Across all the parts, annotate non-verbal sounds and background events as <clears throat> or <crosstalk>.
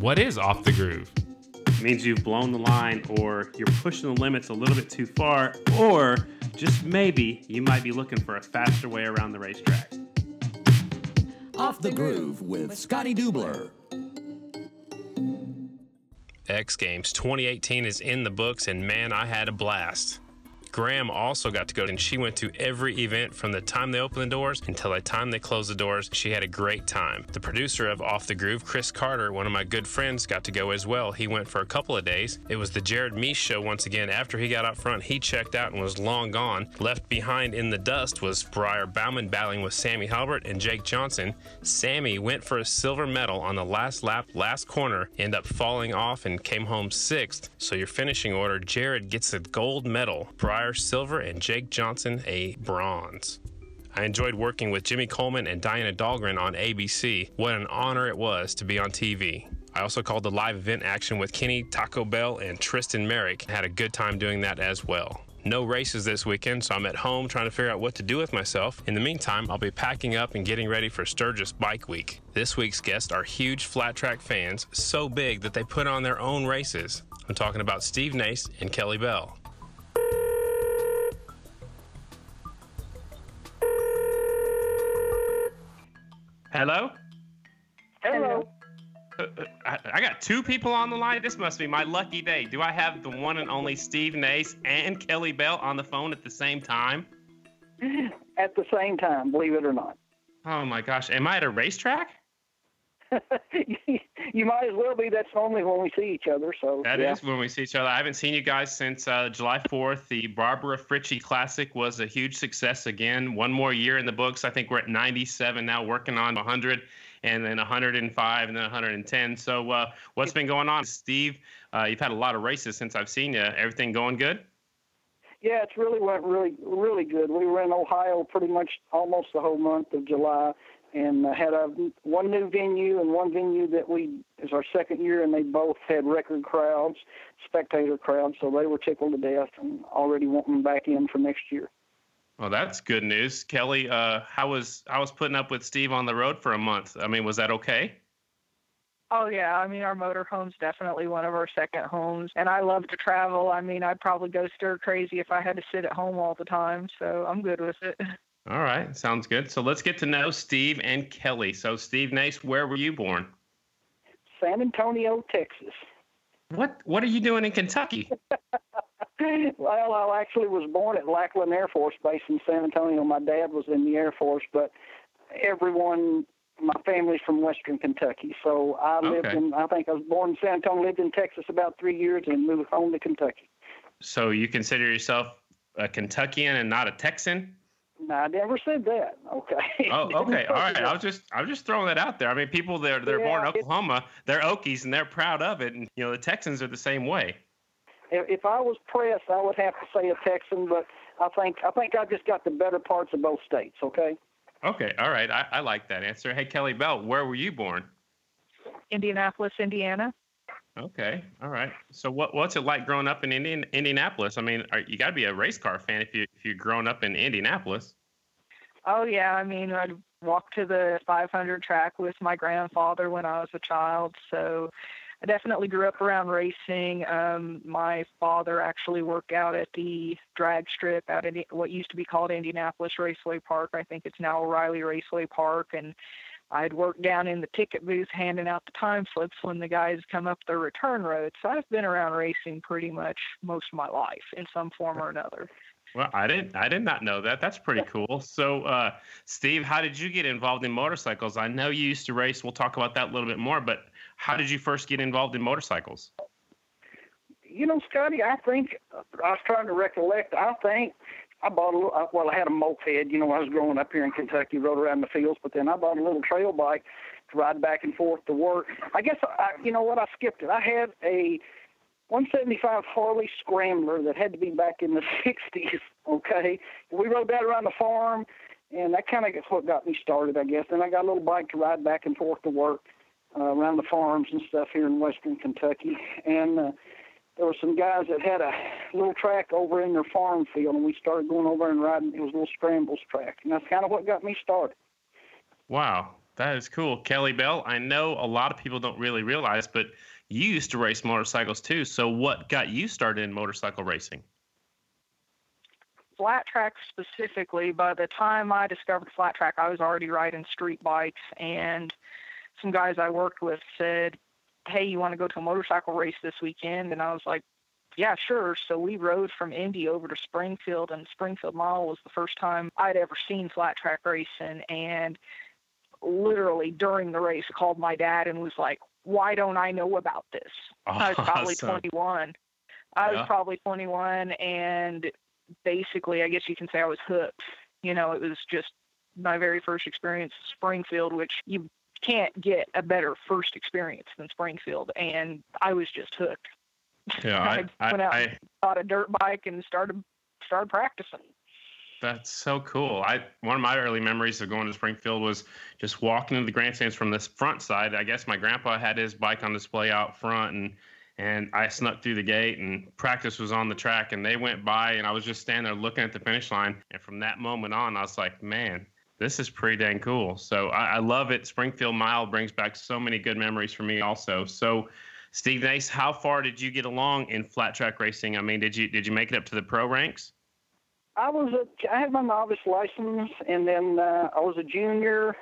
What is off the groove? It means you've blown the line or you're pushing the limits a little bit too far, or just maybe you might be looking for a faster way around the racetrack. Off the Groove with Scotty Deubler. X Games 2018 is in the books, and man, I had a blast. Graham also got to go, and she went to every event from the time they opened the doors until the time they closed the doors. She had a great time. The producer of Off the Groove, Chris Carter, one of my good friends, got to go as well. He went for a couple of days. It was the Jared Mees show once again. After he got out front, he checked out and was long gone. Left behind in the dust was Briar Bauman battling with Sammy Halbert and Jake Johnson. Sammy went for a silver medal on the last lap, last corner, ended up falling off and came home sixth. So your finishing order, Jared gets a gold medal. Briar silver, and Jake Johnson a bronze. I enjoyed working with Jimmy Coleman and Diana Dahlgren on ABC. What an honor it was to be on TV. I also called the live event action with Kenny, Taco Bell, and Tristan Merrick. Had a good time doing that as well. No races this weekend, so I'm at home trying to figure out what to do with myself. In the meantime, I'll be packing up and getting ready for Sturgis Bike Week. This week's guests are huge flat track fans, so big that they put on their own races. I'm talking about Steve Nace and Kelly Bell. Hello? Hello. Uh, uh, I, I got two people on the line. This must be my lucky day. Do I have the one and only Steve Nace and Kelly Bell on the phone at the same time? <laughs> At the same time, believe it or not. Oh my gosh. Am I at a racetrack? <laughs> you might as well be. That's only when we see each other. So That is yeah. when we see each other. I haven't seen you guys since uh, July 4th. The Barbara Fritchie Classic was a huge success again. One more year in the books. I think we're at 97 now, working on 100 and then 105 and then 110. So, uh, what's been going on, Steve? Uh, you've had a lot of races since I've seen you. Everything going good? Yeah, it's really went really really good. We were in Ohio pretty much almost the whole month of July, and uh, had a one new venue and one venue that we is our second year, and they both had record crowds, spectator crowds. So they were tickled to death and already wanting back in for next year. Well, that's good news, Kelly. Uh, how was how was putting up with Steve on the road for a month? I mean, was that okay? Oh yeah, I mean our motorhome's definitely one of our second homes, and I love to travel. I mean, I'd probably go stir crazy if I had to sit at home all the time. So I'm good with it. <laughs> All right, sounds good. So let's get to know Steve and Kelly. So, Steve Nace, where were you born? San Antonio, Texas. What What are you doing in Kentucky? <laughs> well, I actually was born at Lackland Air Force Base in San Antonio. My dad was in the Air Force, but everyone, my family's from Western Kentucky. So I lived Okay. in, I think I was born in San Antonio, lived in Texas about three years, and moved home to Kentucky. So you consider yourself a Kentuckian and not a Texan? No, I never said that. Okay. Oh, <laughs> okay. All right. I was just I was just throwing that out there. I mean, people they're they're born in Oklahoma, they're Okies and they're proud of it. And you know, the Texans are the same way. If if I was pressed, I would have to say a Texan, but I think I think I just got the better parts of both states. Okay. Okay. All right. I, I like that answer. Hey, Kelly Bell, where were you born? Indianapolis, Indiana. Okay. All right. So what what's it like growing up in Indian, Indianapolis? I mean, are, you got to be a race car fan if you if you're growing up in Indianapolis. Oh yeah, I mean I'd walk to the 500 track with my grandfather when I was a child, so I definitely grew up around racing. Um, my father actually worked out at the drag strip out at what used to be called Indianapolis Raceway Park. I think it's now O'Reilly Raceway Park, and I'd worked down in the ticket booth handing out the time slips when the guys come up the return road. So I've been around racing pretty much most of my life in some form or another. Well, I didn't I did not know that. That's pretty cool. So, uh, Steve, how did you get involved in motorcycles? I know you used to race. We'll talk about that a little bit more. But how did you first get involved in motorcycles? You know, Scotty, I think I was trying to recollect. I think I bought a little. uh, Well, I had a moped. You know, I was growing up here in Kentucky, rode around the fields, but then I bought a little trail bike to ride back and forth to work. I guess I, you know what? I skipped it. I had a 175 Harley Scrambler that had to be back in the <laughs> 60s. Okay, we rode that around the farm, and that kind of is what got me started, I guess. Then I got a little bike to ride back and forth to work uh, around the farms and stuff here in Western Kentucky, and. Uh, there were some guys that had a little track over in their farm field, and we started going over and riding. It was a little scrambles track, and that's kind of what got me started. Wow, That is cool. Kelly Bell, I know a lot of people don't really realize, but you used to race motorcycles too. So, what got you started in motorcycle racing? Flat track specifically, by the time I discovered flat track, I was already riding street bikes, and some guys I worked with said, Hey, you want to go to a motorcycle race this weekend? And I was like, Yeah, sure. So we rode from Indy over to Springfield, and Springfield Mile was the first time I'd ever seen flat track racing. And literally during the race, called my dad and was like, why don't I know about this? Awesome. I was probably 21. I yeah. was probably 21, and basically, I guess you can say I was hooked. You know, it was just my very first experience Springfield, which you can't get a better first experience than Springfield, and I was just hooked. Yeah, <laughs> I, I went out, I, and bought a dirt bike, and started started practicing. That's so cool. I one of my early memories of going to Springfield was just walking into the grandstands from this front side. I guess my grandpa had his bike on display out front and and I snuck through the gate and practice was on the track and they went by and I was just standing there looking at the finish line and from that moment on I was like, man, this is pretty dang cool. So I, I love it. Springfield Mile brings back so many good memories for me also. So Steve Nace, how far did you get along in flat track racing? I mean, did you did you make it up to the pro ranks? I was a, I had my novice license, and then uh, I was a junior,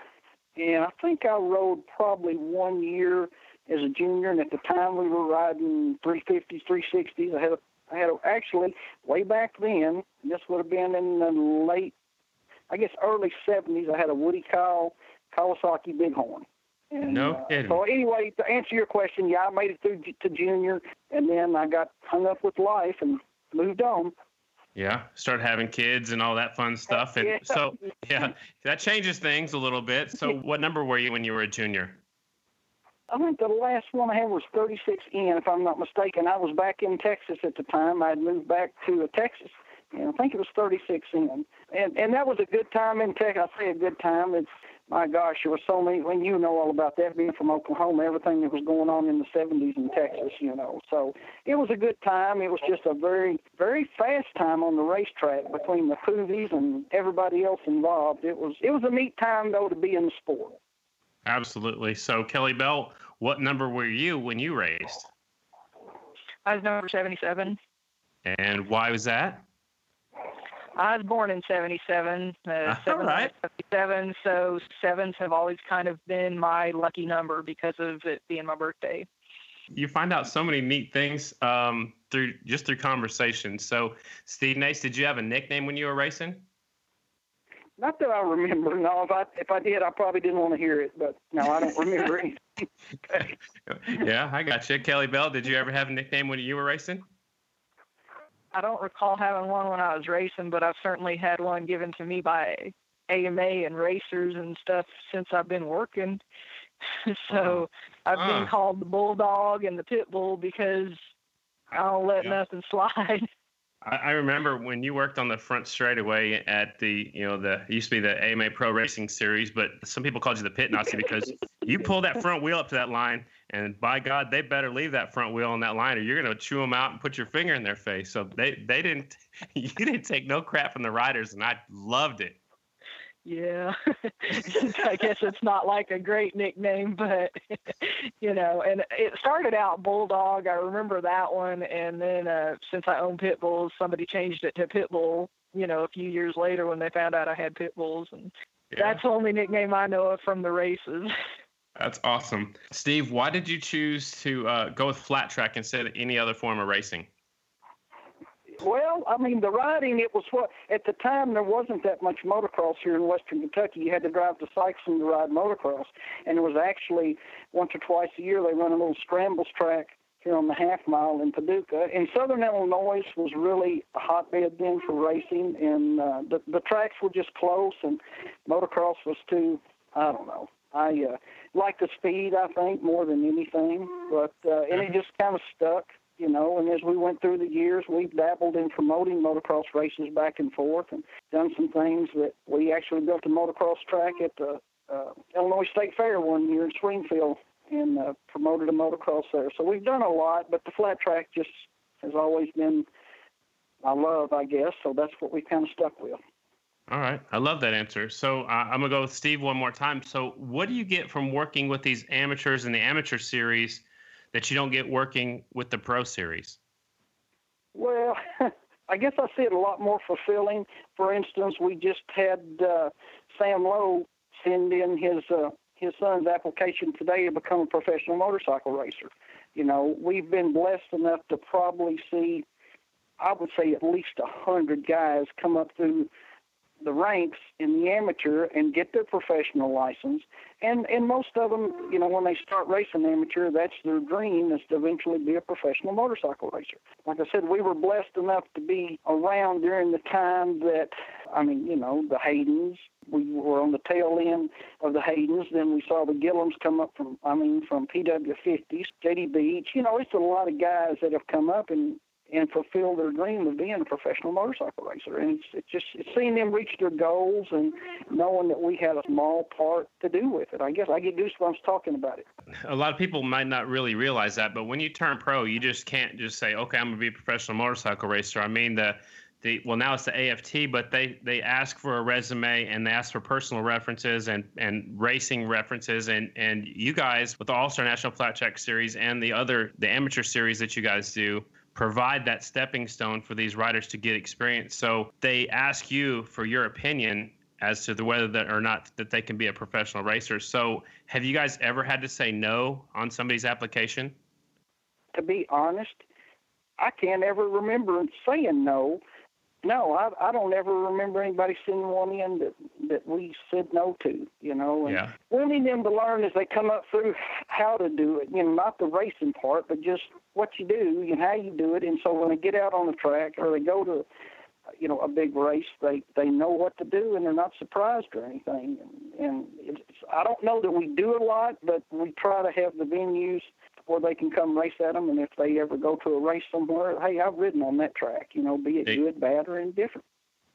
and I think I rode probably one year as a junior. And at the time, we were riding 350s, 360s. I had a, I had a, actually way back then. This would have been in the late, I guess, early 70s. I had a Woody Kyle Kawasaki Bighorn. And, no uh, kidding. so anyway, to answer your question, yeah, I made it through to junior, and then I got hung up with life and moved on. Yeah, start having kids and all that fun stuff. And yeah. so, <laughs> yeah, that changes things a little bit. So, what number were you when you were a junior? I think the last one I had was 36 in, if I'm not mistaken. I was back in Texas at the time. I'd moved back to Texas, and I think it was 36 in. And and that was a good time in Texas. I say a good time. It's my gosh, there was so many. When you know all about that, being from Oklahoma, everything that was going on in the 70s in Texas, you know. So it was a good time. It was just a very, very fast time on the racetrack between the Pooveys and everybody else involved. It was, it was a neat time though to be in the sport. Absolutely. So Kelly Bell, what number were you when you raced? I was number 77. And why was that? I was born in 77, uh, All right. 77, so sevens have always kind of been my lucky number because of it being my birthday. You find out so many neat things um, through just through conversation. So, Steve Nace, did you have a nickname when you were racing? Not that I remember. No, if I if I did, I probably didn't want to hear it. But no, I don't remember <laughs> anything. <laughs> yeah, I got you, Kelly Bell. Did you ever have a nickname when you were racing? I don't recall having one when I was racing, but I've certainly had one given to me by AMA and racers and stuff since I've been working. <laughs> so uh, I've been uh. called the bulldog and the pit bull because I don't let yeah. nothing <laughs> slide. I, remember when you worked on the front straightaway at the, you know, the used to be the AMA Pro Racing Series, but some people called you the Pit Nazi because you pull that front wheel up to that line, and by God, they better leave that front wheel on that line, or you're going to chew them out and put your finger in their face. So they they didn't, <laughs> you didn't take no crap from the riders, and I loved it. Yeah, <laughs> <laughs> I guess it's not like a great nickname, but <laughs> you know, and it started out Bulldog. I remember that one, and then uh, since I own pit bulls, somebody changed it to Pitbull. You know, a few years later when they found out I had pit bulls, and yeah. that's the only nickname I know of from the races. That's awesome, Steve. Why did you choose to uh, go with flat track instead of any other form of racing? Well, I mean, the riding, it was what, at the time, there wasn't that much motocross here in western Kentucky. You had to drive to Sikeston to ride motocross. And it was actually once or twice a year they run a little scrambles track here on the half mile in Paducah. And southern Illinois was really a hotbed then for racing. And uh, the, the tracks were just close, and motocross was too, I don't know. I uh, like the speed, I think, more than anything. But uh, and it just kind of stuck you know, and as we went through the years, we've dabbled in promoting motocross races back and forth and done some things that we actually built a motocross track at the uh, Illinois State Fair one year in Springfield and uh, promoted a motocross there. So we've done a lot, but the flat track just has always been my love, I guess. So that's what we kind of stuck with. All right. I love that answer. So uh, I'm going to go with Steve one more time. So, what do you get from working with these amateurs in the amateur series that you don't get working with the pro series? Well, <laughs> I guess I see it a lot more fulfilling. For instance, we just had uh, Sam Lowe send in his uh, his son's application today to become a professional motorcycle racer. You know, we've been blessed enough to probably see, I would say, at least a hundred guys come up through the ranks in the amateur and get their professional license. And and most of them, you know, when they start racing amateur, that's their dream is to eventually be a professional motorcycle racer. Like I said, we were blessed enough to be around during the time that, I mean, you know, the Haydens. We were on the tail end of the Haydens. Then we saw the Gillums come up from, I mean, from PW50s, JD Beach. You know, it's a lot of guys that have come up and and fulfill their dream of being a professional motorcycle racer. And it's, it's just it's seeing them reach their goals and knowing that we had a small part to do with it. I guess I get goosebumps talking about it. A lot of people might not really realize that, but when you turn pro, you just can't just say, "Okay, I'm going to be a professional motorcycle racer." I mean the the well now it's the AFT, but they they ask for a resume and they ask for personal references and and racing references and and you guys with the All Star National Flat Track Series and the other the amateur series that you guys do provide that stepping stone for these riders to get experience. So they ask you for your opinion as to the whether that or not that they can be a professional racer. So have you guys ever had to say no on somebody's application? To be honest, I can't ever remember saying no no, I I don't ever remember anybody sending one in that that we said no to. You know, and yeah. we need them to learn as they come up through how to do it. You know, not the racing part, but just what you do and how you do it. And so when they get out on the track or they go to, you know, a big race, they they know what to do and they're not surprised or anything. And, and it's, I don't know that we do a lot, but we try to have the venues where they can come race at them. And if they ever go to a race somewhere, hey, I've ridden on that track. You know, be it good, bad, or indifferent.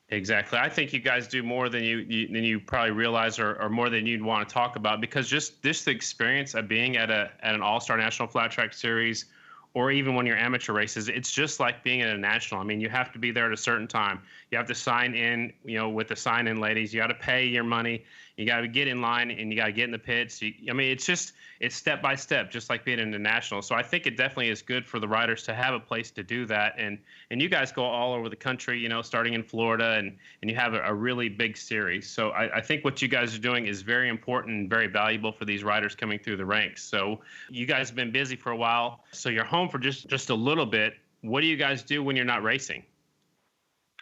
Exactly. I think you guys do more than you, you than you probably realize, or, or more than you'd want to talk about, because just this the experience of being at a at an All Star National Flat Track Series, or even when you're amateur races, it's just like being at a national. I mean, you have to be there at a certain time. You have to sign in, you know, with the sign in ladies. You got to pay your money. You got to get in line and you got to get in the pits. You, I mean, it's just it's step by step, just like being in the national. So I think it definitely is good for the riders to have a place to do that. And and you guys go all over the country, you know, starting in Florida, and and you have a, a really big series. So I, I think what you guys are doing is very important and very valuable for these riders coming through the ranks. So you guys have been busy for a while. So you're home for just just a little bit. What do you guys do when you're not racing?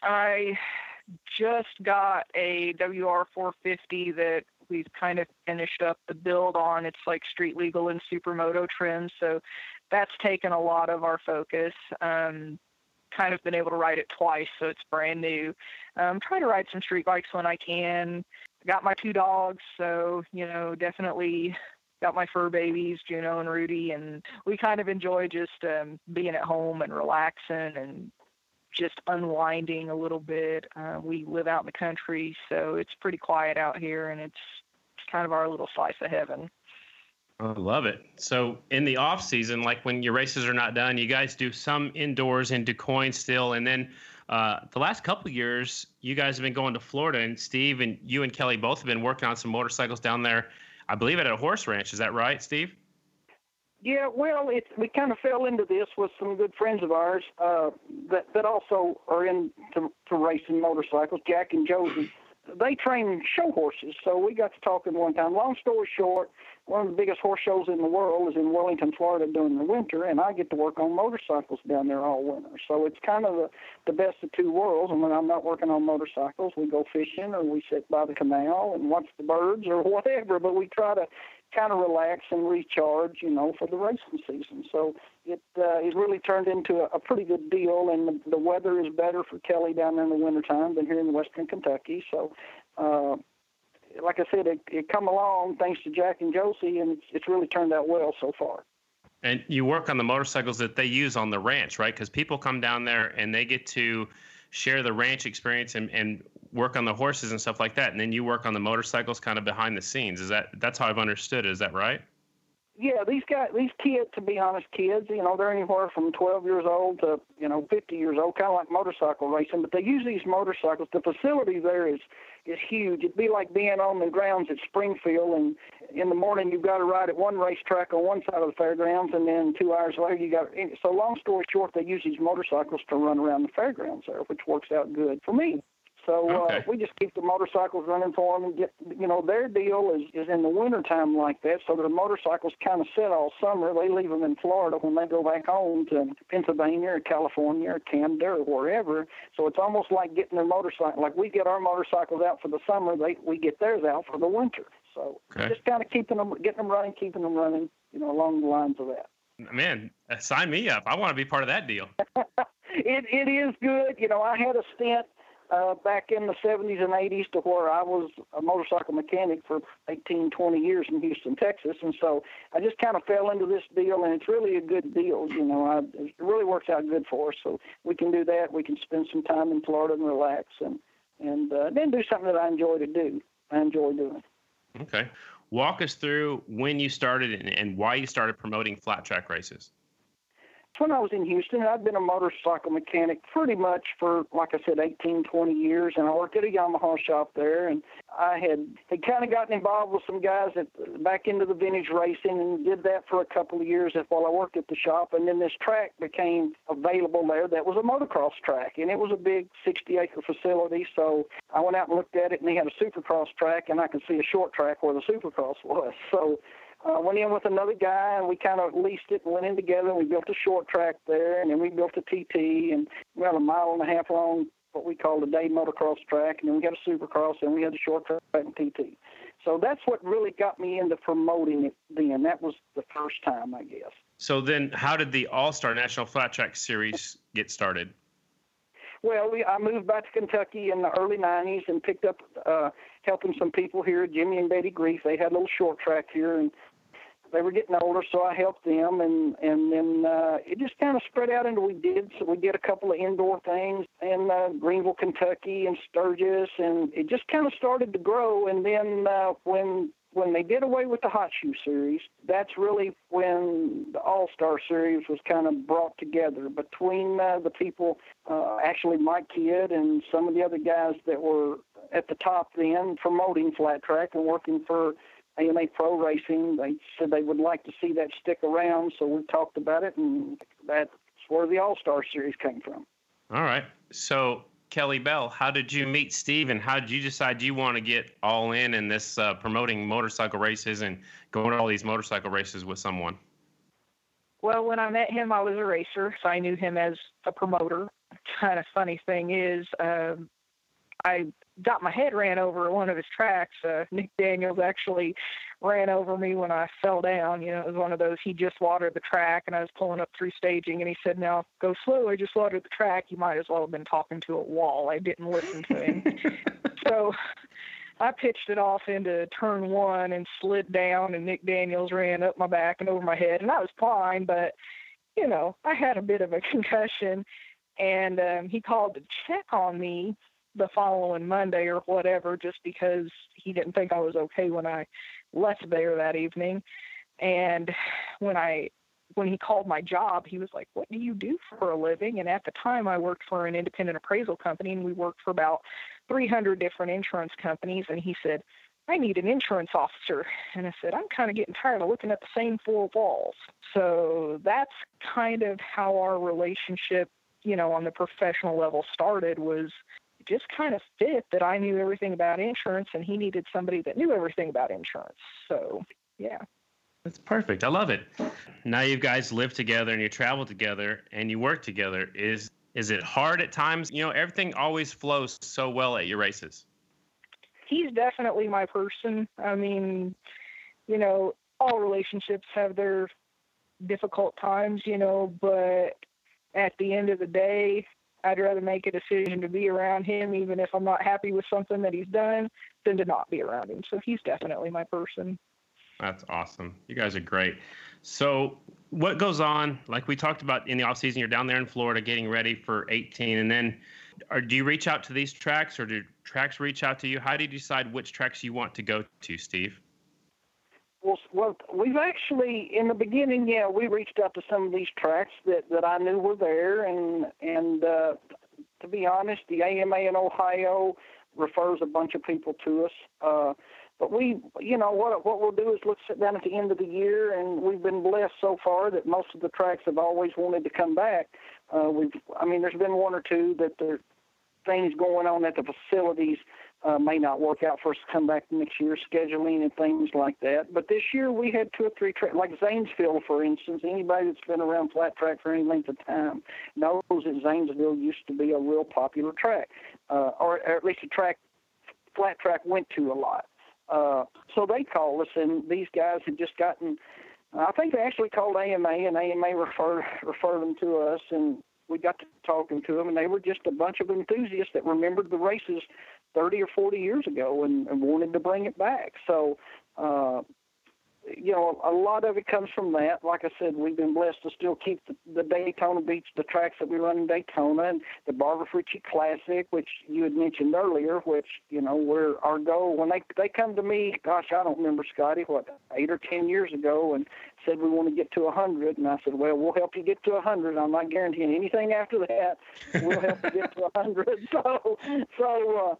I just got a WR450 that we've kind of finished up the build on. It's like street legal and supermoto trim, so that's taken a lot of our focus. Um, kind of been able to ride it twice, so it's brand new. Um, try to ride some street bikes when I can. Got my two dogs, so you know definitely got my fur babies, Juno and Rudy, and we kind of enjoy just um, being at home and relaxing and just unwinding a little bit. Uh, we live out in the country, so it's pretty quiet out here, and it's, it's kind of our little slice of heaven. I love it. So in the off season, like when your races are not done, you guys do some indoors in DuQuoin still, and then uh, the last couple years, you guys have been going to Florida, and Steve and you and Kelly both have been working on some motorcycles down there. I believe at a horse ranch. Is that right, Steve? Yeah, well, it we kind of fell into this with some good friends of ours uh, that that also are into to racing motorcycles. Jack and Josie, they train show horses, so we got to talking one time. Long story short, one of the biggest horse shows in the world is in Wellington, Florida during the winter, and I get to work on motorcycles down there all winter. So it's kind of the, the best of two worlds. And when I'm not working on motorcycles, we go fishing or we sit by the canal and watch the birds or <laughs> whatever. But we try to kind of relax and recharge, you know, for the racing season. So it uh, it really turned into a, a pretty good deal, and the, the weather is better for Kelly down there in the wintertime than here in western Kentucky. So, uh, like I said, it, it come along thanks to Jack and Josie, and it's, it's really turned out well so far. And you work on the motorcycles that they use on the ranch, right? Because people come down there and they get to share the ranch experience and, and work on the horses and stuff like that, and then you work on the motorcycles kind of behind the scenes. Is that that's how I've understood? It. Is that right? yeah, these guys, these kids, to be honest, kids, you know, they're anywhere from 12 years old to, you know, 50 years old, kind of like motorcycle racing. But they use these motorcycles. The facility there is is huge. It'd be like being on the grounds at Springfield, and in the morning you've got to ride at one racetrack on one side of the fairgrounds, and then two hours later you got. So long story short, they use these motorcycles to run around the fairgrounds there, which works out good for me. So uh, we just keep the motorcycles running for them and get, you know, their deal is, is in the wintertime like that. So the motorcycles kind of sit all summer. They leave them in Florida when they go back home to Pennsylvania or California or Canada or wherever. So it's almost like getting their motorcycle, like we get our motorcycles out for the summer, they we get theirs out for the winter. So Okay. just kind of keeping them, getting them running, keeping them running, you know, along the lines of that. Man, uh, sign me up. I want to be part of that deal. <laughs> it it is good. You know, I had a stint uh, back in the 70s and 80s to where I was a motorcycle mechanic for 18, 20 years in Houston, Texas, and so I just kind of fell into this deal, and it's really a good deal. You know, I, it really works out good for us. So we can do that. We can spend some time in Florida and relax, and and uh, then do something that I enjoy to do. I enjoy doing. Okay. Walk us through when you started and, and why you started promoting flat track races. When I was in Houston, I'd been a motorcycle mechanic pretty much for, like I said, 18, 20 years, and I worked at a Yamaha shop there, and I had had kind of gotten involved with some guys that back into the vintage racing, and did that for a couple of years while I worked at the shop, and then this track became available there that was a motocross track, and it was a big 60-acre facility, so I went out and looked at it, and they had a supercross track, and I could see a short track where the supercross was, so uh, went in with another guy and we kind of leased it and went in together and we built a short track there and then we built a TT and we had a mile and a half long what we call the day motocross track and then we got a supercross and we had a short track and TT. So that's what really got me into promoting it then. That was the first time I guess. So then, how did the All Star National Flat Track Series get started? Well, we, I moved back to Kentucky in the early '90s and picked up uh, helping some people here, Jimmy and Betty Grief. They had a little short track here, and they were getting older, so I helped them, and and then uh, it just kind of spread out into we did. So we did a couple of indoor things in uh, Greenville, Kentucky, and Sturgis, and it just kind of started to grow. And then uh, when when they did away with the Hot Shoe Series, that's really when the All Star Series was kind of brought together between uh, the people, uh, actually Mike Kidd and some of the other guys that were at the top then promoting flat track and working for AMA Pro Racing. They said they would like to see that stick around, so we talked about it, and that's where the All Star Series came from. All right. So, Kelly Bell, how did you meet Steve and how did you decide you want to get all in in this uh, promoting motorcycle races and going to all these motorcycle races with someone? Well, when I met him, I was a racer, so I knew him as a promoter. <laughs> Kind of funny thing is, um, I got my head ran over one of his tracks. Uh, Nick Daniels actually ran over me when I fell down. You know, it was one of those. He just watered the track, and I was pulling up through staging, and he said, "Now go slow. I just watered the track. You might as well have been talking to a wall." I didn't listen to him, <laughs> so. I pitched it off into turn one and slid down, and Nick Daniels ran up my back and over my head, and I was fine, but you know, I had a bit of a concussion, and um, he called to check on me the following Monday or whatever, just because he didn't think I was okay when I left there that evening. And when I when he called my job, he was like, "What do you do for a living?" And at the time, I worked for an independent appraisal company, and we worked for about 300 different insurance companies. And he said, "I need an insurance officer." And I said, "I'm kind of getting tired of looking at the same four walls." So that's kind of how our relationship, you know, on the professional level started. Was just kind of fit that I knew everything about insurance, and he needed somebody that knew everything about insurance. So yeah. That's perfect. I love it. Now you guys live together and you travel together and you work together. Is is it hard at times? You know, everything always flows so well at your races. he's definitely my person. I mean, you know, all relationships have their difficult times, you know, but at the end of the day, I'd rather make a decision to be around him, even if I'm not happy with something that he's done, than to not be around him. So he's definitely my person. That's awesome. You guys are great. So, what goes on? Like we talked about in the off season, you're down there in Florida getting ready for 18, and then, do you reach out to these tracks, or do tracks reach out to you? How do you decide which tracks you want to go to, Steve? Well, well, we've actually in the beginning, yeah, we reached out to some of these tracks that that I knew were there, and and uh, to be honest, the AMA in Ohio refers a bunch of people to us. Uh, but we, you know, what what we'll do is look sit down at the end of the year, and we've been blessed so far that most of the tracks have always wanted to come back. Uh, we've, I mean, there's been one or two that there things going on at the facilities uh, may not work out for us to come back next year, scheduling and things like that. But this year we had two or three tracks, like Zanesville, for instance. Anybody that's been around flat track for any length of time knows that Zanesville used to be a real popular track, uh, or, or at least a track flat track went to a lot. Uh, so they called us, and these guys had just gotten. I think they actually called AMA, and AMA referred referred them to us, and we got to talking to them, and they were just a bunch of enthusiasts that remembered the races 30 or 40 years ago and, and wanted to bring it back. So uh, you know, a lot of it comes from that. Like I said, we've been blessed to still keep the, the Daytona Beach, the tracks that we run in Daytona, and the Barbara Fritchie Classic, which you had mentioned earlier. Which you know, where our goal when they they come to me, gosh, I don't remember Scotty, what eight or ten years ago, and said we want to get to a hundred, and I said, well, we'll help you get to a hundred. I'm not guaranteeing anything after that. We'll help you get to a hundred. <laughs> So, so uh,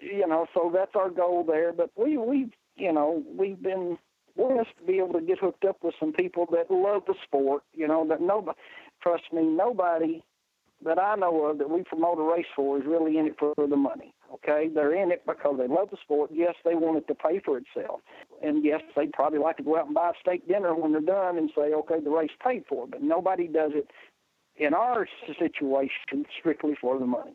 you know, so that's our goal there. But we we you know we've been to be able to get hooked up with some people that love the sport. You know that nobody, trust me, nobody that I know of that we promote a race for is really in it for the money. Okay, they're in it because they love the sport. Yes, they want it to pay for itself, and yes, they'd probably like to go out and buy a steak dinner when they're done and say, okay, the race paid for. But nobody does it in our situation strictly for the money.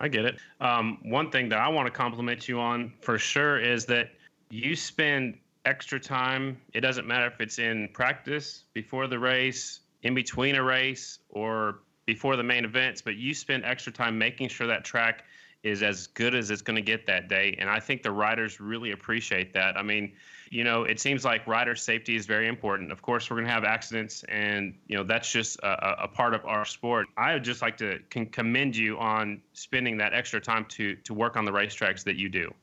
I get it. Um, one thing that I want to compliment you on for sure is that you spend extra time. It doesn't matter if it's in practice, before the race, in between a race, or before the main events, but you spend extra time making sure that track is as good as it's going to get that day. And I think the riders really appreciate that. I mean, you know, it seems like rider safety is very important. Of course, we're going to have accidents, and you know that's just a, a part of our sport. I would just like to commend you on spending that extra time to to work on the racetracks that you do.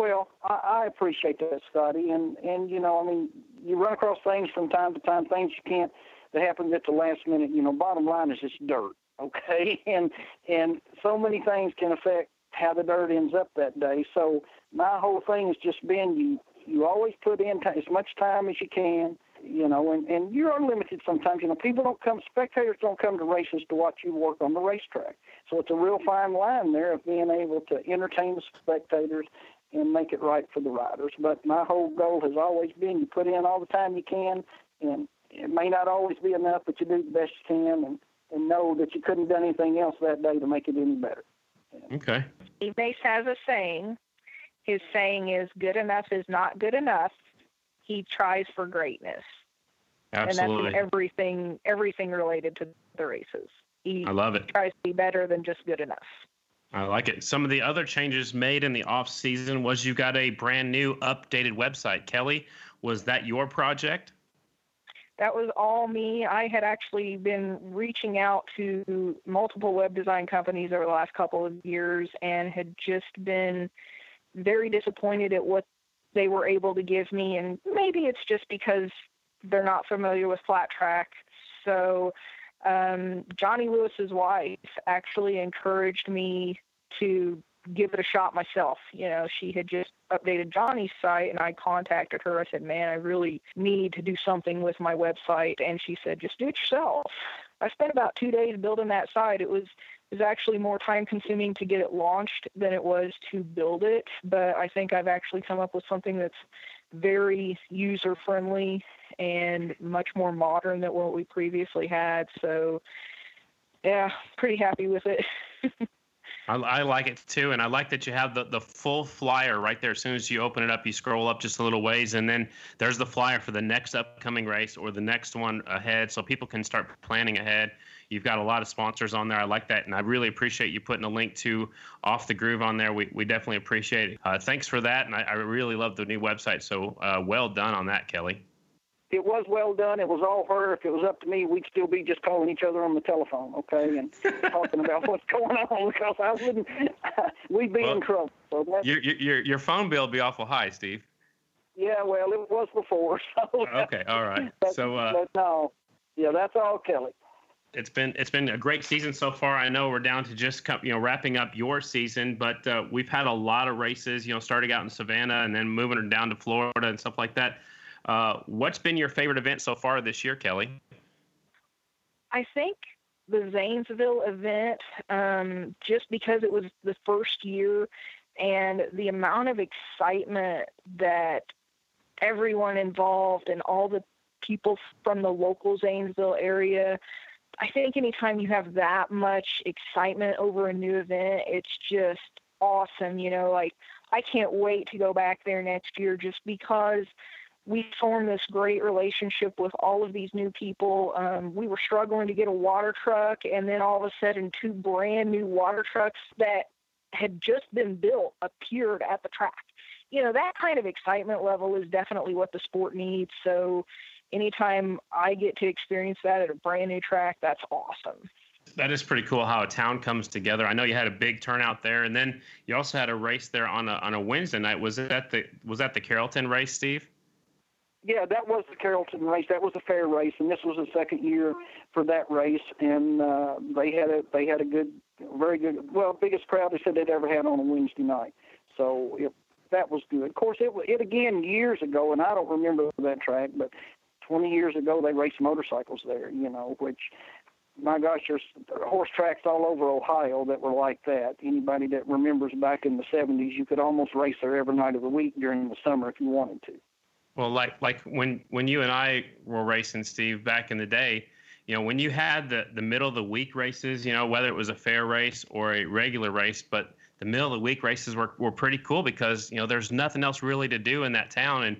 Well, I, I appreciate that, Scotty, and and you know, I mean, you run across things from time to time, things you can't that happen at the last minute. You know, bottom line is it's dirt, <laughs> okay, and and so many things can affect how the dirt ends up that day. So my whole thing has just been you you always put in t- as much time as you can you know, and, and you are limited sometimes. You know, people don't come, spectators don't come to races to watch you work on the racetrack. So it's a real fine line there of being able to entertain the spectators and make it right for the riders. But my whole goal has always been you put in all the time you can, and it may not always be enough, but you do the best you can, and, and know that you couldn't have done anything else that day to make it any better. Okay. Steve has a saying. His saying is, "Good enough is not good enough." He tries for greatness. Absolutely. And that's everything, everything related to the races. He I love it. Tries to be better than just good enough. I like it. Some of the other changes made in the off season was you got a brand new updated website. Kelly, was that your project? That was all me. I had actually been reaching out to multiple web design companies over the last couple of years and had just been very disappointed at what they were able to give me. And maybe it's just because they're not familiar with flat track. So um, Johnny Lewis's wife actually encouraged me to give it a shot myself. You know, she had just updated Johnny's site and I contacted her. I said, Man, I really need to do something with my website. And she said, Just do it yourself. I spent about two days building that site. It was was actually more time consuming to get it launched than it was to build it. But I think I've actually come up with something that's very user friendly and much more modern than what we previously had. So, yeah, pretty happy with it. <laughs> I, I, like it too, and I like that you have the, the full flyer right there. As soon as you open it up, you scroll up just a little ways, and then there's the flyer for the next upcoming race or the next one ahead, so people can start planning ahead. You've got a lot of sponsors on there. I like that, and I really appreciate you putting a link to Off the Groove on there. We, we definitely appreciate it. Uh, thanks for that, and I, I, really love the new website. So uh, well done on that, Kelly it was well done. It was all her. If it was up to me, we'd still be just calling each other on the telephone, okay, and <laughs> talking about what's going on because I wouldn't. <laughs> we'd be well, in trouble. So your, your your phone bill would be awful high, Steve. Yeah, well, it was before. <laughs> So okay, all right. But, so uh, but no, yeah, that's all Kelly. it's been it's been a great season so far. I know we're down to just you know wrapping up your season, but uh, we've had a lot of races. You know, starting out in Savannah and then moving down to Florida and stuff like that. Uh, what's been your favorite event so far this year, Kelly? I think the Zanesville event, um, just because it was the first year and the amount of excitement that everyone involved and all the people from the local Zanesville area. I think anytime you have that much excitement over a new event, it's just awesome. You know, like I can't wait to go back there next year just because we formed this great relationship with all of these new people. Um, we were struggling to get a water truck, and then all of a sudden, two brand new water trucks that had just been built appeared at the track. You know, that kind of excitement level is definitely what the sport needs. So, anytime I get to experience that at a brand new track, that's awesome. That is pretty cool how a town comes together. I know you had a big turnout there, and then you also had a race there on a on a Wednesday night. Was that the was that the Carrollton race, Steve? Yeah, that was the Carrollton race. That was a fair race, and this was the second year for that race. And uh, they had a they had a good, very good, well, biggest crowd they said they'd ever had on a Wednesday night. So it, that was good. Of course, it it again years ago, and I don't remember that track, but 20 years ago they raced motorcycles there. You know, which my gosh, there's horse tracks all over Ohio that were like that. Anybody that remembers back in the 70s, you could almost race there every night of the week during the summer if you wanted to. Well, like like when when you and I were racing, Steve, back in the day, you know, when you had the the middle of the week races, you know, whether it was a fair race or a regular race, but the middle of the week races were, were pretty cool because you know there's nothing else really to do in that town. And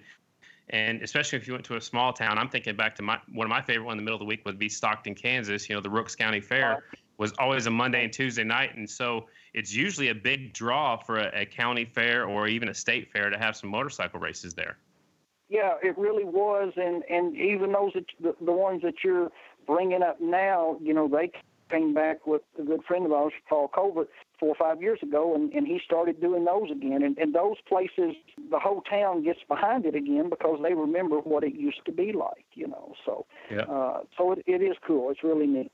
and especially if you went to a small town i'm thinking back to my one of my favorite one in the middle of the week would be stockton kansas you know the rooks county fair was always a monday and tuesday night. And so it's usually a big draw for a, a county fair or even a state fair to have some motorcycle races there yeah, it really was, and and even those that, the, the ones that you're bringing up now, you know, they came back with a good friend of ours, Paul Colbert, four or five years ago, and, and he started doing those again. And, and those places, the whole town gets behind it again because they remember what it used to be like, you know. So, yeah. uh, so it, it is cool. It's really neat.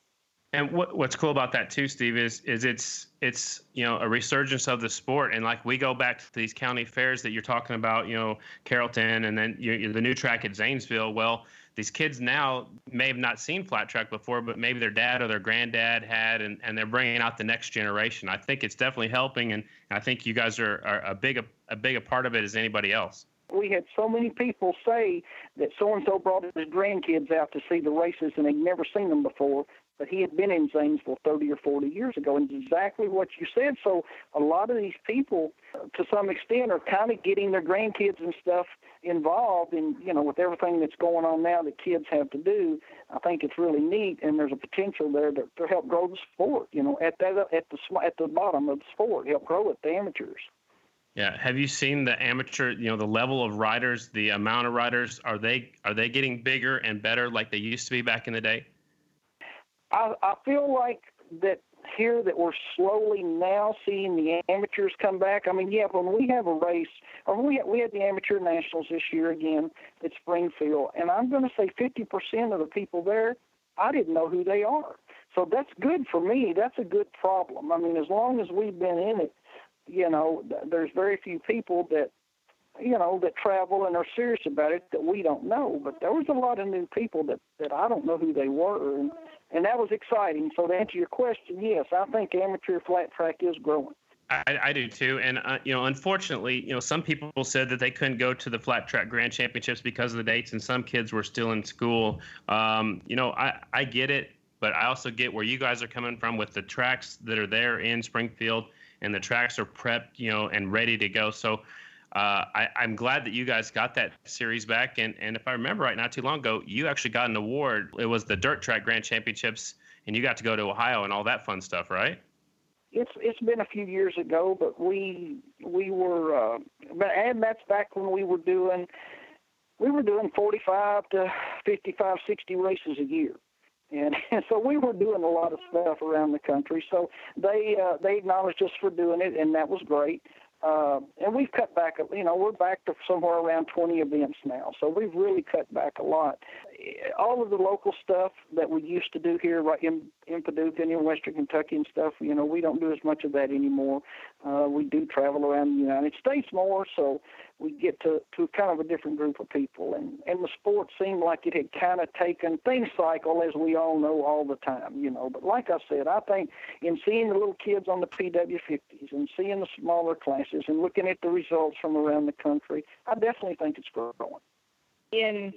And what what's cool about that too, Steve, is is it's it's you know a resurgence of the sport, and like we go back to these county fairs that you're talking about, you know Carrollton, and then you, the new track at Zanesville. Well, these kids now may have not seen flat track before, but maybe their dad or their granddad had, and, and they're bringing out the next generation. I think it's definitely helping, and I think you guys are, are a big a, a big a part of it as anybody else. We had so many people say that so and so brought his grandkids out to see the races and they'd never seen them before but he had been in Zanesville 30 or 40 years ago, and exactly what you said. So a lot of these people, to some extent, are kind of getting their grandkids and stuff involved in, you know, with everything that's going on now that kids have to do. I think it's really neat, and there's a potential there to, to help grow the sport. You know, at that at the at the bottom of the sport, help grow it, the amateurs. Yeah. Have you seen the amateur? You know, the level of riders, the amount of riders. Are they are they getting bigger and better like they used to be back in the day? I, I feel like that here that we're slowly now seeing the amateurs come back. I mean, yeah, when we have a race, or we we had the amateur nationals this year again at Springfield, and I'm going to say 50% of the people there, I didn't know who they are. So that's good for me. That's a good problem. I mean, as long as we've been in it, you know, there's very few people that you know, that travel and are serious about it that we don't know. But there was a lot of new people that that I don't know who they were, and and that was exciting. So to answer your question, yes, I think amateur flat track is growing. I, I do too, and uh, you know, unfortunately, you know, some people said that they couldn't go to the flat track grand championships because of the dates, and some kids were still in school. Um, you know, I I get it, but I also get where you guys are coming from with the tracks that are there in Springfield, and the tracks are prepped, you know, and ready to go. So uh, I, am glad that you guys got that series back. And, and if I remember right, not too long ago, you actually got an award. It was the Dirt Track Grand Championships, and you got to go to Ohio and all that fun stuff, right? It's it's been a few years ago, but we we were, uh, and that's back when we were doing we were doing 45 to 55, 60 races a year. And, <laughs> and so we were doing a lot of stuff around the country. So they uh, they acknowledged us for doing it, and that was great. Uh, and we've cut back, you know, we're back to somewhere around 20 events now. So we've really cut back a lot. All of the local stuff that we used to do here right in, in Paducah and in Western Kentucky and stuff, you know, we don't do as much of that anymore. Uh, we do travel around the United States more, so we get to, to kind of a different group of people. And, and the sport seemed like it had kind of taken things cycle, as we all know, all the time, you know. But like I said, I think in seeing the little kids on the PW50s and seeing the smaller classes and looking at the results from around the country, I definitely think it's growing. In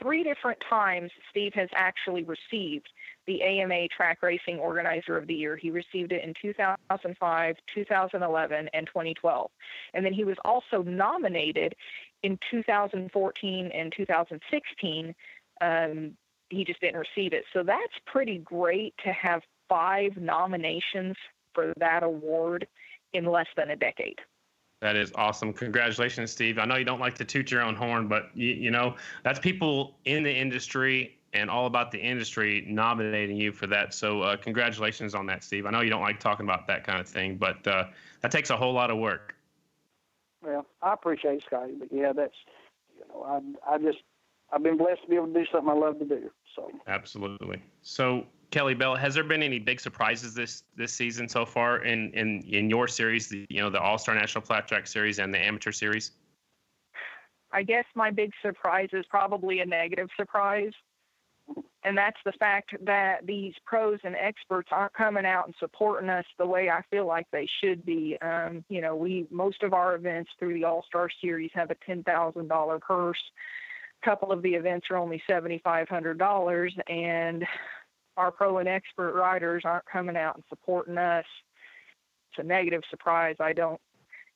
three different times, Steve has actually received the AMA Track Racing Organizer of the Year. He received it in 2005, 2011, and 2012. And then he was also nominated in 2014 and 2016. Um, he just didn't receive it. So that's pretty great to have five nominations for that award in less than a decade. That is awesome. Congratulations, Steve. I know you don't like to toot your own horn, but you, you know, that's people in the industry and all about the industry nominating you for that. So, uh, congratulations on that, Steve. I know you don't like talking about that kind of thing, but uh, that takes a whole lot of work. Well, I appreciate it, Scotty, but yeah, that's you know, I I just I've been blessed to be able to do something I love to do. So absolutely. So Kelly Bell, has there been any big surprises this this season so far in in in your series? The, you know, the All Star National Flat Track Series and the Amateur Series. I guess my big surprise is probably a negative surprise, and that's the fact that these pros and experts aren't coming out and supporting us the way I feel like they should be. Um, you know, we most of our events through the All Star Series have a ten thousand dollar purse. A couple of the events are only seventy five hundred dollars, and our pro and expert riders aren't coming out and supporting us. It's a negative surprise. I don't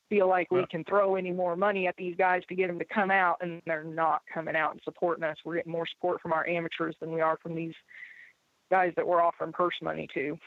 feel like we can throw any more money at these guys to get them to come out, and they're not coming out and supporting us. We're getting more support from our amateurs than we are from these guys that we're offering purse money to.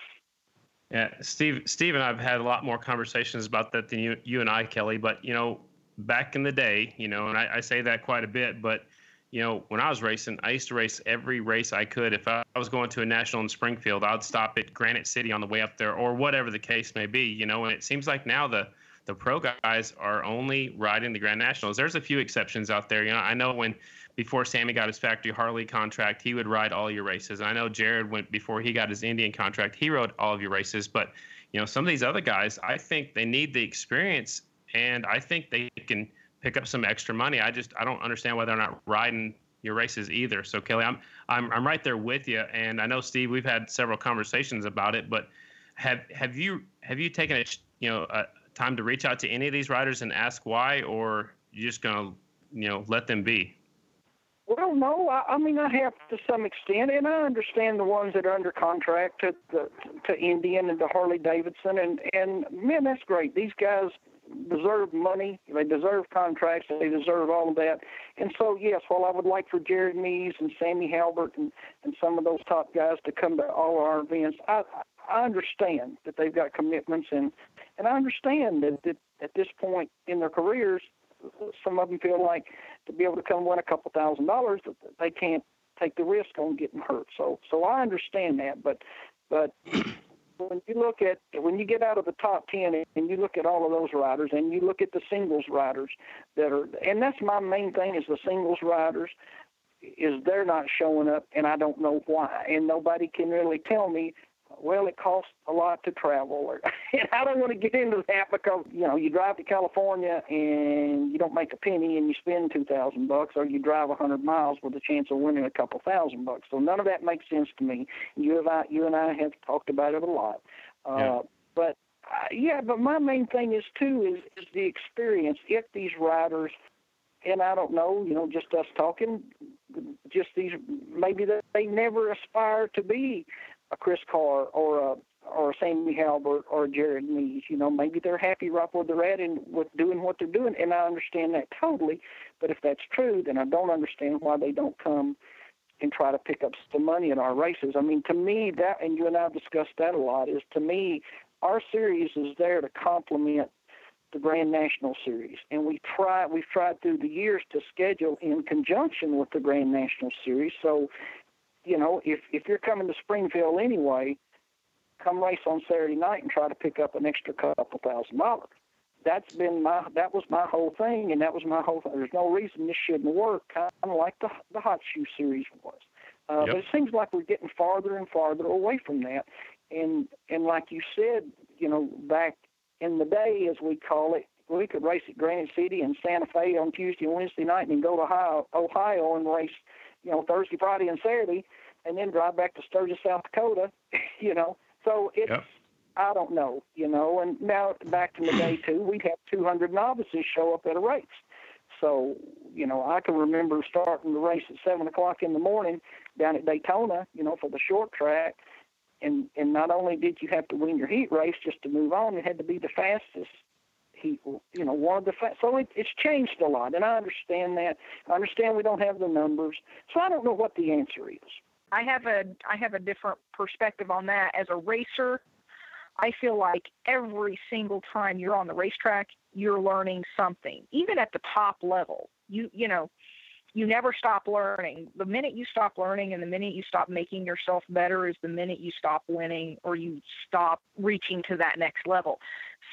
Yeah, Steve, Steve and I've had a lot more conversations about that than you, you and I, Kelly. But you know, back in the day, you know, and I, I say that quite a bit, but you know, when I was racing, I used to race every race I could. If I was going to a national in Springfield, I'd stop at Granite City on the way up there, or whatever the case may be. You know, and it seems like now the the pro guys are only riding the Grand Nationals. There's a few exceptions out there. You know, I know when before Sammy got his factory Harley contract, he would ride all your races. I know Jared went before he got his Indian contract, he rode all of your races. But you know, some of these other guys, I think they need the experience, and I think they can pick up some extra money. I just I don't understand why they're not riding your races either. So Kelly, I'm I'm I'm right there with you, and I know Steve. We've had several conversations about it, but have have you have you taken a you know a time to reach out to any of these riders and ask why, or you're just gonna you know let them be? Well, no, I, I mean I have to some extent, and I understand the ones that are under contract to the, to Indian and to Harley Davidson, and and man, that's great. These guys deserve money. They deserve contracts. They deserve all of that. And so, yes, while I would like for Jared Mees and Sammy Halbert and, and some of those top guys to come to all our events, I, I understand that they've got commitments and, and I understand that, that at this point in their careers, some of them feel like to be able to come win a couple thousand dollars, they can't take the risk on getting hurt. So, so I understand that, but, but when you look at when you get out of the top ten and you look at all of those riders and you look at the singles riders that are and that's my main thing is the singles riders is they're not showing up and I don't know why. And nobody can really tell me well, it costs a lot to travel. Or, <laughs> and I don't want to get into that because you know you drive to California and you don't make a penny and you spend two thousand bucks, or you drive a hundred miles with a chance of winning a couple thousand bucks. So none of that makes sense to me. You and I, you and I have talked about it a lot. Uh, yeah. But uh, yeah, but my main thing is too is is the experience. If these riders and I don't know, you know, just us talking, just these maybe they never aspire to be a Chris Carr or a or a Sammy Halbert or Jared Mees. You know, maybe they're happy right where they're at and with doing what they're doing, and I understand that totally. But if that's true, then I don't understand why they don't come and try to pick up some money in our races. I mean, to me, that and you and I have discussed that a lot. Is to me, our series is there to complement the Grand National Series, and we try we've tried through the years to schedule in conjunction with the Grand National Series. So you know, if if you're coming to Springfield anyway, come race on Saturday night and try to pick up an extra couple thousand dollars. that's been my that was my whole thing, and that was my whole. thing. There's no reason this shouldn't work, kind of like the the hot shoe series was. Uh, Yep. But it seems like we're getting farther and farther away from that, and and like you said, you know, back in the day, as we call it, we could race at Granite City and Santa Fe on Tuesday and Wednesday night, and then go to Ohio, Ohio and race, you know, Thursday, Friday, and Saturday, and then drive back to Sturgis, South Dakota, <laughs> you know. So it's Yep. I don't know, you know. And now back in the day <clears throat> too, we'd have 200 novices show up at a race. So you know, I can remember starting the race at seven o'clock in the morning down at Daytona, you know, for the short track. And and not only did you have to win your heat race just to move on, it had to be the fastest heat. You know, one of the fa- so it, it's changed a lot, and I understand that. I understand we don't have the numbers, so I don't know what the answer is. I have a I have a different perspective on that. As a racer, I feel like every single time you're on the racetrack, you're learning something. Even at the top level, you you know, you never stop learning. The minute you stop learning and the minute you stop making yourself better is the minute you stop winning or you stop reaching to that next level.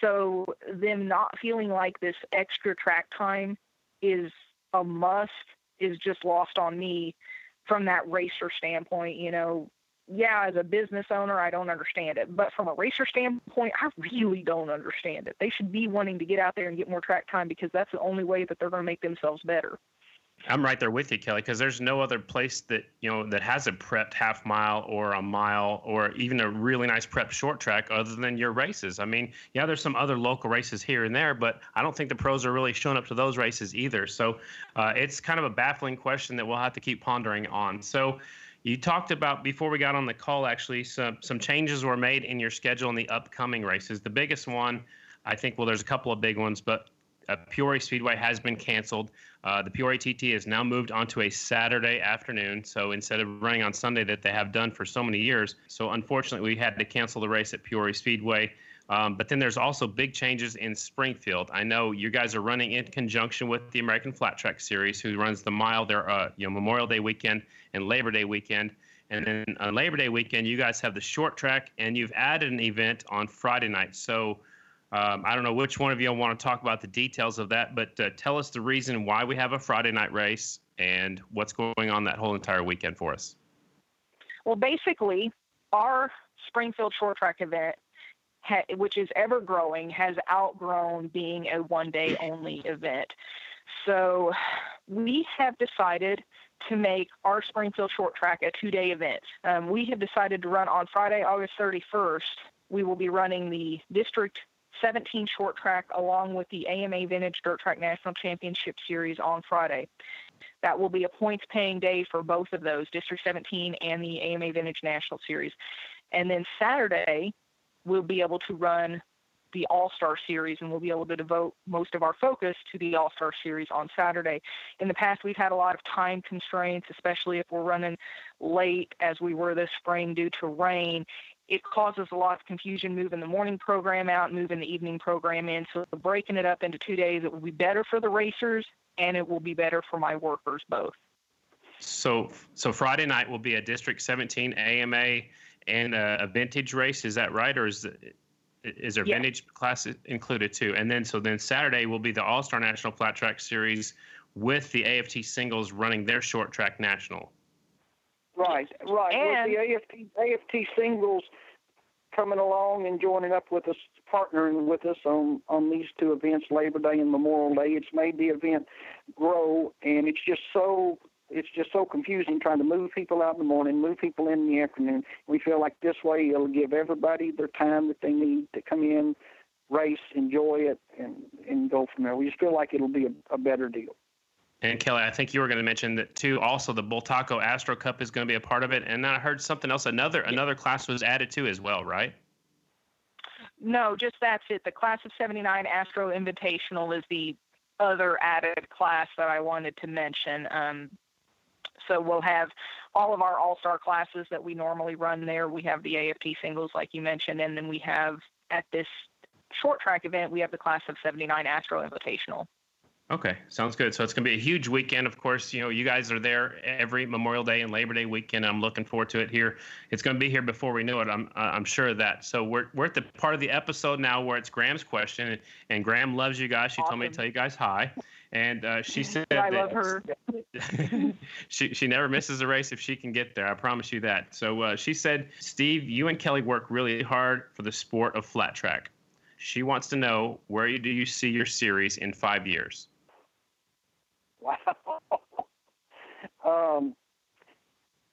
So them not feeling like this extra track time is a must is just lost on me from that racer standpoint, you know, yeah, as a business owner, I don't understand it. But from a racer standpoint, I really don't understand it. They should be wanting to get out there and get more track time because that's the only way that they're going to make themselves better. I'm right there with you, Kelly, because there's no other place that you know that has a prepped half mile or a mile or even a really nice prepped short track other than your races. I mean, yeah, there's some other local races here and there, but I don't think the pros are really showing up to those races either. So uh, it's kind of a baffling question that we'll have to keep pondering on. So you talked about before we got on the call, actually, some some changes were made in your schedule in the upcoming races. The biggest one, I think, well, there's a couple of big ones, but uh, Peoria Speedway has been canceled. Uh, the Peoria TT is now moved onto a Saturday afternoon. So instead of running on Sunday that they have done for so many years, so unfortunately we had to cancel the race at Peoria Speedway. Um, but then there's also big changes in Springfield. I know you guys are running in conjunction with the American Flat Track Series, who runs the mile there, uh, you know, Memorial Day weekend and Labor Day weekend. And then on Labor Day weekend, you guys have the short track, and you've added an event on Friday night. So um, I don't know which one of you want to talk about the details of that, but uh, tell us the reason why we have a Friday night race and what's going on that whole entire weekend for us. Well, basically, our Springfield short track event, ha- which is ever growing, has outgrown being a one day only event. So we have decided to make our Springfield short track a two day event. Um, we have decided to run on Friday, August 31st. We will be running the District 17 short track along with the AMA Vintage Dirt Track National Championship Series on Friday. That will be a points paying day for both of those, District 17 and the AMA Vintage National Series. And then Saturday, we'll be able to run the All Star Series and we'll be able to devote most of our focus to the All Star Series on Saturday. In the past, we've had a lot of time constraints, especially if we're running late as we were this spring due to rain. It causes a lot of confusion moving the morning program out, moving the evening program in. So breaking it up into two days, it will be better for the racers and it will be better for my workers both. So, so Friday night will be a District 17 AMA and a, a vintage race. Is that right, or is is there Yeah. vintage class included too? And then, so then Saturday will be the All Star National Flat Track Series with the AFT singles running their short track national. Right, right. And- with the AFT AFT singles coming along and joining up with us, partnering with us on on these two events, Labor Day and Memorial Day. It's made the event grow, and it's just so it's just so confusing trying to move people out in the morning, move people in the afternoon. We feel like this way it'll give everybody their time that they need to come in, race, enjoy it, and and go from there. We just feel like it'll be a, a better deal. And Kelly, I think you were going to mention that too. Also, the Bultaco Astro Cup is going to be a part of it. And then I heard something else. Another another class was added too as well, right? No, just that's it. The class of 79 Astro Invitational is the other added class that I wanted to mention. Um, so we'll have all of our all star classes that we normally run there. We have the AFT singles, like you mentioned, and then we have at this short track event, we have the class of 79 Astro Invitational. Okay, sounds good. So it's going to be a huge weekend. Of course, you know, you guys are there every Memorial Day and Labor Day weekend. I'm looking forward to it here. It's going to be here before we know it. I'm uh, I'm sure of that. So we're we're at the part of the episode now where it's Graham's question, and Graham loves you guys. She awesome. told me to tell you guys hi, and uh, she <laughs> said I that love her. <laughs> she she never misses a race if she can get there. I promise you that. So uh, she said, Steve, you and Kelly work really hard for the sport of flat track. She wants to know where do you see your series in five years. Wow. <laughs> um,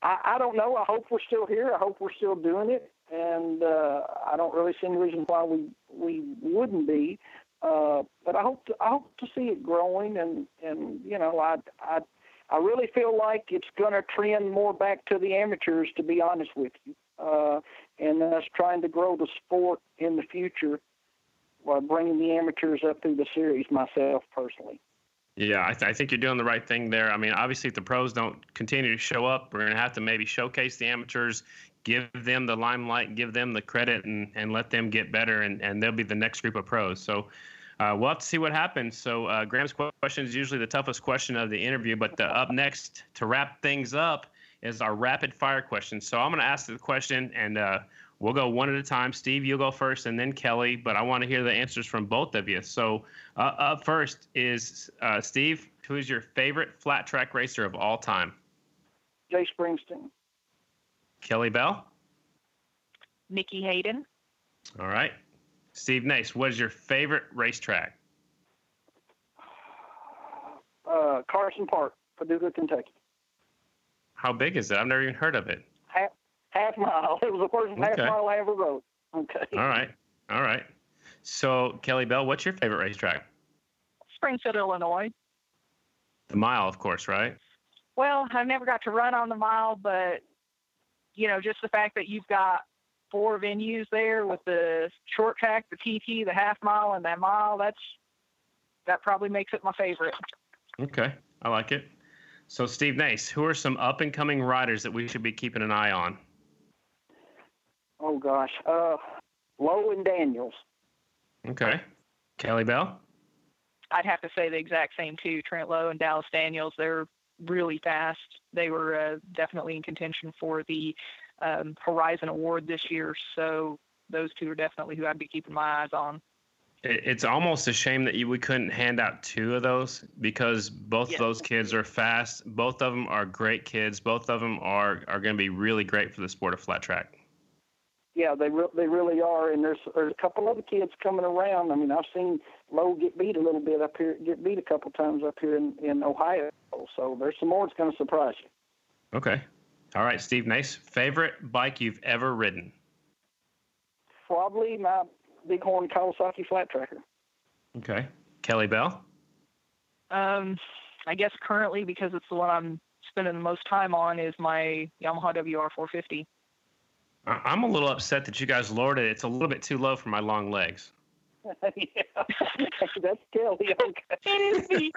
I, I don't know. I hope we're still here. I hope we're still doing it, and uh, I don't really see any reason why we we wouldn't be. Uh, but I hope to I hope to see it growing, and and you know I I I really feel like it's going to trend more back to the amateurs. To be honest with you, uh, and us trying to grow the sport in the future while bringing the amateurs up through the series. Myself personally. Yeah, I, th- I, think you're doing the right thing there. I mean, obviously, if the pros don't continue to show up, we're going to have to maybe showcase the amateurs, give them the limelight, give them the credit, and, and let them get better, and, and they'll be the next group of pros. So uh, we'll have to see what happens. So uh, Graham's question is usually the toughest question of the interview, but the, up next to wrap things up is our rapid fire question. So I'm going to ask the question, and uh, We'll go one at a time. Steve, you'll go first, and then Kelly. But I want to hear the answers from both of you. So uh, up first is uh, Steve. Who is your favorite flat track racer of all time? Jay Springsteen. Kelly Bell. Nicky Hayden. All right. Steve Nace, what is your favorite racetrack? Uh, Carson Park, Paducah, Kentucky. How big is it? I've never even heard of it half mile. <laughs> It was the first okay. half mile I ever rode. Okay. All right. All right. So, Kelly Bell, what's your favorite racetrack? Springfield, Illinois. The mile, of course, right? Well, I've never got to run on the mile, but you know, just the fact that you've got four venues there with the short track, the TT, the half mile, and that mile, that's that probably makes it my favorite. Okay, I like it. So, Steve Nace, who are some up and coming riders that we should be keeping an eye on? Oh gosh, uh, Lowe and Daniels. Okay, Kelly Bell. I'd have to say the exact same too. Trent Lowe and Dallas Daniels. They're really fast. They were uh, definitely in contention for the um, Horizon Award this year. So those two are definitely who I'd be keeping my eyes on. It's almost a shame that you, we couldn't hand out two of those because both yes. of those kids are fast. Both of them are great kids. Both of them are, are going to be really great for the sport of flat track yeah, they re- they really are. And there's there's a couple other kids coming around. I mean, I've seen Lowe get beat a little bit up here, get beat a couple times up here in in Ohio. So there's some more that's going to surprise you. Okay. All right, Steve. Nace. Favorite bike you've ever ridden? Probably my Bighorn Kawasaki flat tracker. Okay. Kelly Bell. Um, I guess currently because it's the one I'm spending the most time on is my Yamaha WR450. I'm a little upset that you guys lowered it. It's a little bit too low for my long legs. <laughs> yeah, <laughs> that's Kelly. Okay. It is the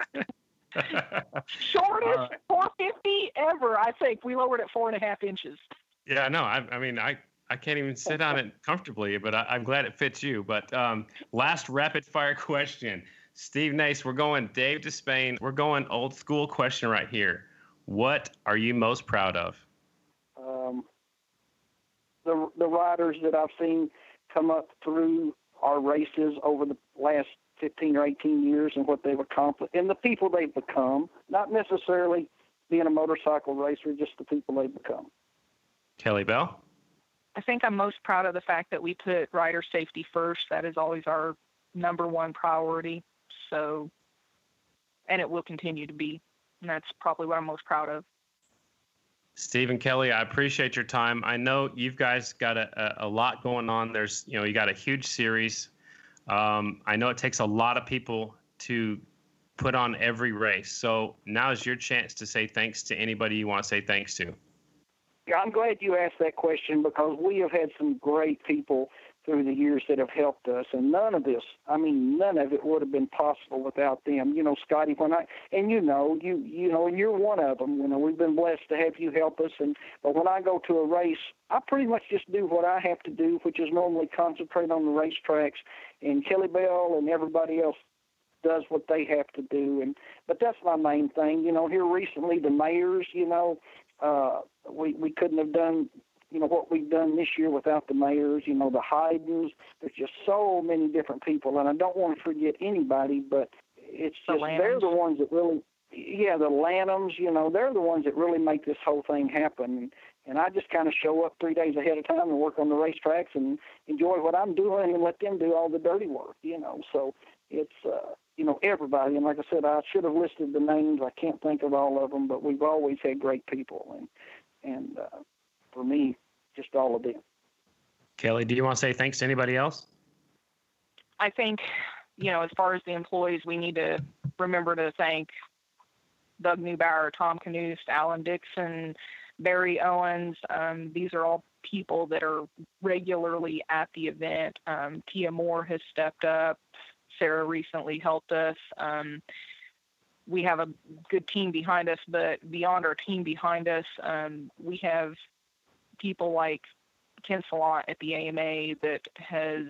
<laughs> shortest right. 450 ever. I think we lowered it four and a half inches. Yeah, no, I, I mean, I, I can't even sit on it comfortably, but I, am glad it fits you. But um, last rapid fire question, Steve Nace, we're going Dave Despain. We're going old school question right here. What are you most proud of? Um, the the riders that I've seen come up through our races over the last 15 or 18 years and what they've accomplished and the people they've become, not necessarily being a motorcycle racer, just the people they've become. Kelly Bell? I think I'm most proud of the fact that we put rider safety first. That is always our number one priority. So, and it will continue to be. And that's probably what I'm most proud of. Stephen Kelly, I appreciate your time. I know you've guys got a, a, lot going on. There's, you know, you got a huge series. Um, I know it takes a lot of people to put on every race. So now is your chance to say thanks to anybody you want to say thanks to. I'm glad you asked that question because we have had some great people through the years that have helped us. And none of this, I mean, none of it would have been possible without them. You know, Scotty, when I, and you know, you, you know, and you're one of them, you know, we've been blessed to have you help us. And, but when I go to a race, I pretty much just do what I have to do, which is normally concentrate on the racetracks and Kelly Bell and everybody else does what they have to do. And but that's my main thing. You know, here recently the mayors, you know, uh, we we couldn't have done you know what we've done this year without the mayors. You know, the Haydens. There's just so many different people, and I don't want to forget anybody, but it's just the they're the ones that really. Yeah, the Lanhams, you know, they're the ones that really make this whole thing happen and I just kind of show up three days ahead of time and work on the racetracks and enjoy what I'm doing and let them do all the dirty work, you know. So it's uh, you know everybody, and like I said, I should have listed the names. I can't think of all of them, but we've always had great people, and and uh, for me, just all of them. Kelly, do you want to say thanks to anybody else? I think, you know, as far as the employees, we need to remember to thank Doug Neubauer, Tom Knust, Alan Dixon, Barry Owens. Um, these are all people that are regularly at the event. Um, Tia Moore has stepped up. Sarah recently helped us. Um, we have a good team behind us, but beyond our team behind us, um, we have people like Ken Salant at the AMA that has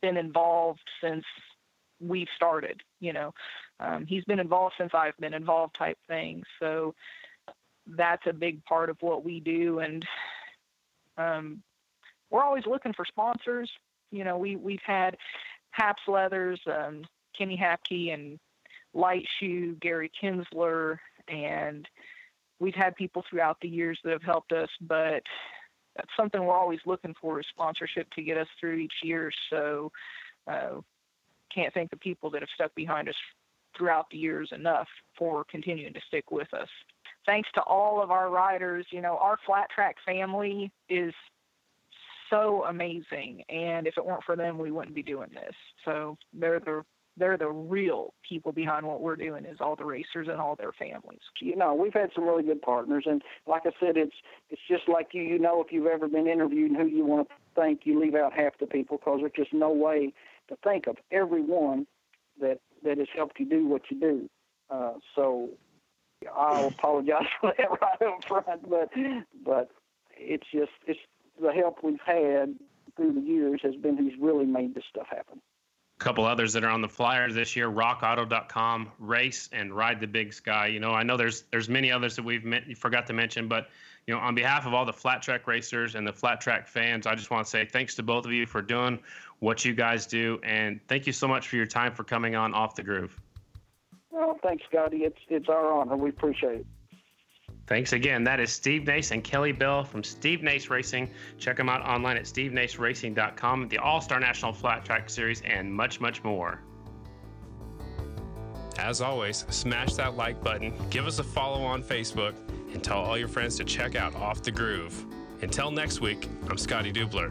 been involved since we've started. You know, um, he's been involved since I've been involved, type thing. So that's a big part of what we do, and um, we're always looking for sponsors. You know, we we've had Haps Leathers, um, Kenny Hapke, and Light Shoe, Gary Kinsler, and we've had people throughout the years that have helped us, but that's something we're always looking for is sponsorship to get us through each year. So uh, can't thank the people that have stuck behind us throughout the years enough for continuing to stick with us thanks to all of our riders, you know, our flat track family is so amazing. And if it weren't for them, we wouldn't be doing this. So they're the they're the real people behind what we're doing is all the racers and all their families. You know, we've had some really good partners and like I said, it's it's just like you you know if you've ever been interviewed and who you want to thank, you leave out half the people because there's just no way to think of everyone that that has helped you do what you do. Uh, so I'll apologize <laughs> for that right up front, but but it's just it's the help we've had through the years has been who's really made this stuff happen. Couple others that are on the flyers this year: RockAuto.com, Race, and Ride the Big Sky. You know, I know there's there's many others that we've met, forgot to mention, but you know, on behalf of all the flat track racers and the flat track fans, I just want to say thanks to both of you for doing what you guys do, and thank you so much for your time for coming on Off the Groove. Well, thanks, Scotty. It's it's our honor. We appreciate it. Thanks again. That is Steve Nace and Kelly Bell from Steve Nace Racing. Check them out online at stevenaceracing.com, the All Star National Flat Track Series, and much, much more. As always, smash that like button, give us a follow on Facebook, and tell all your friends to check out Off the Groove. Until next week, I'm Scotty Deubler.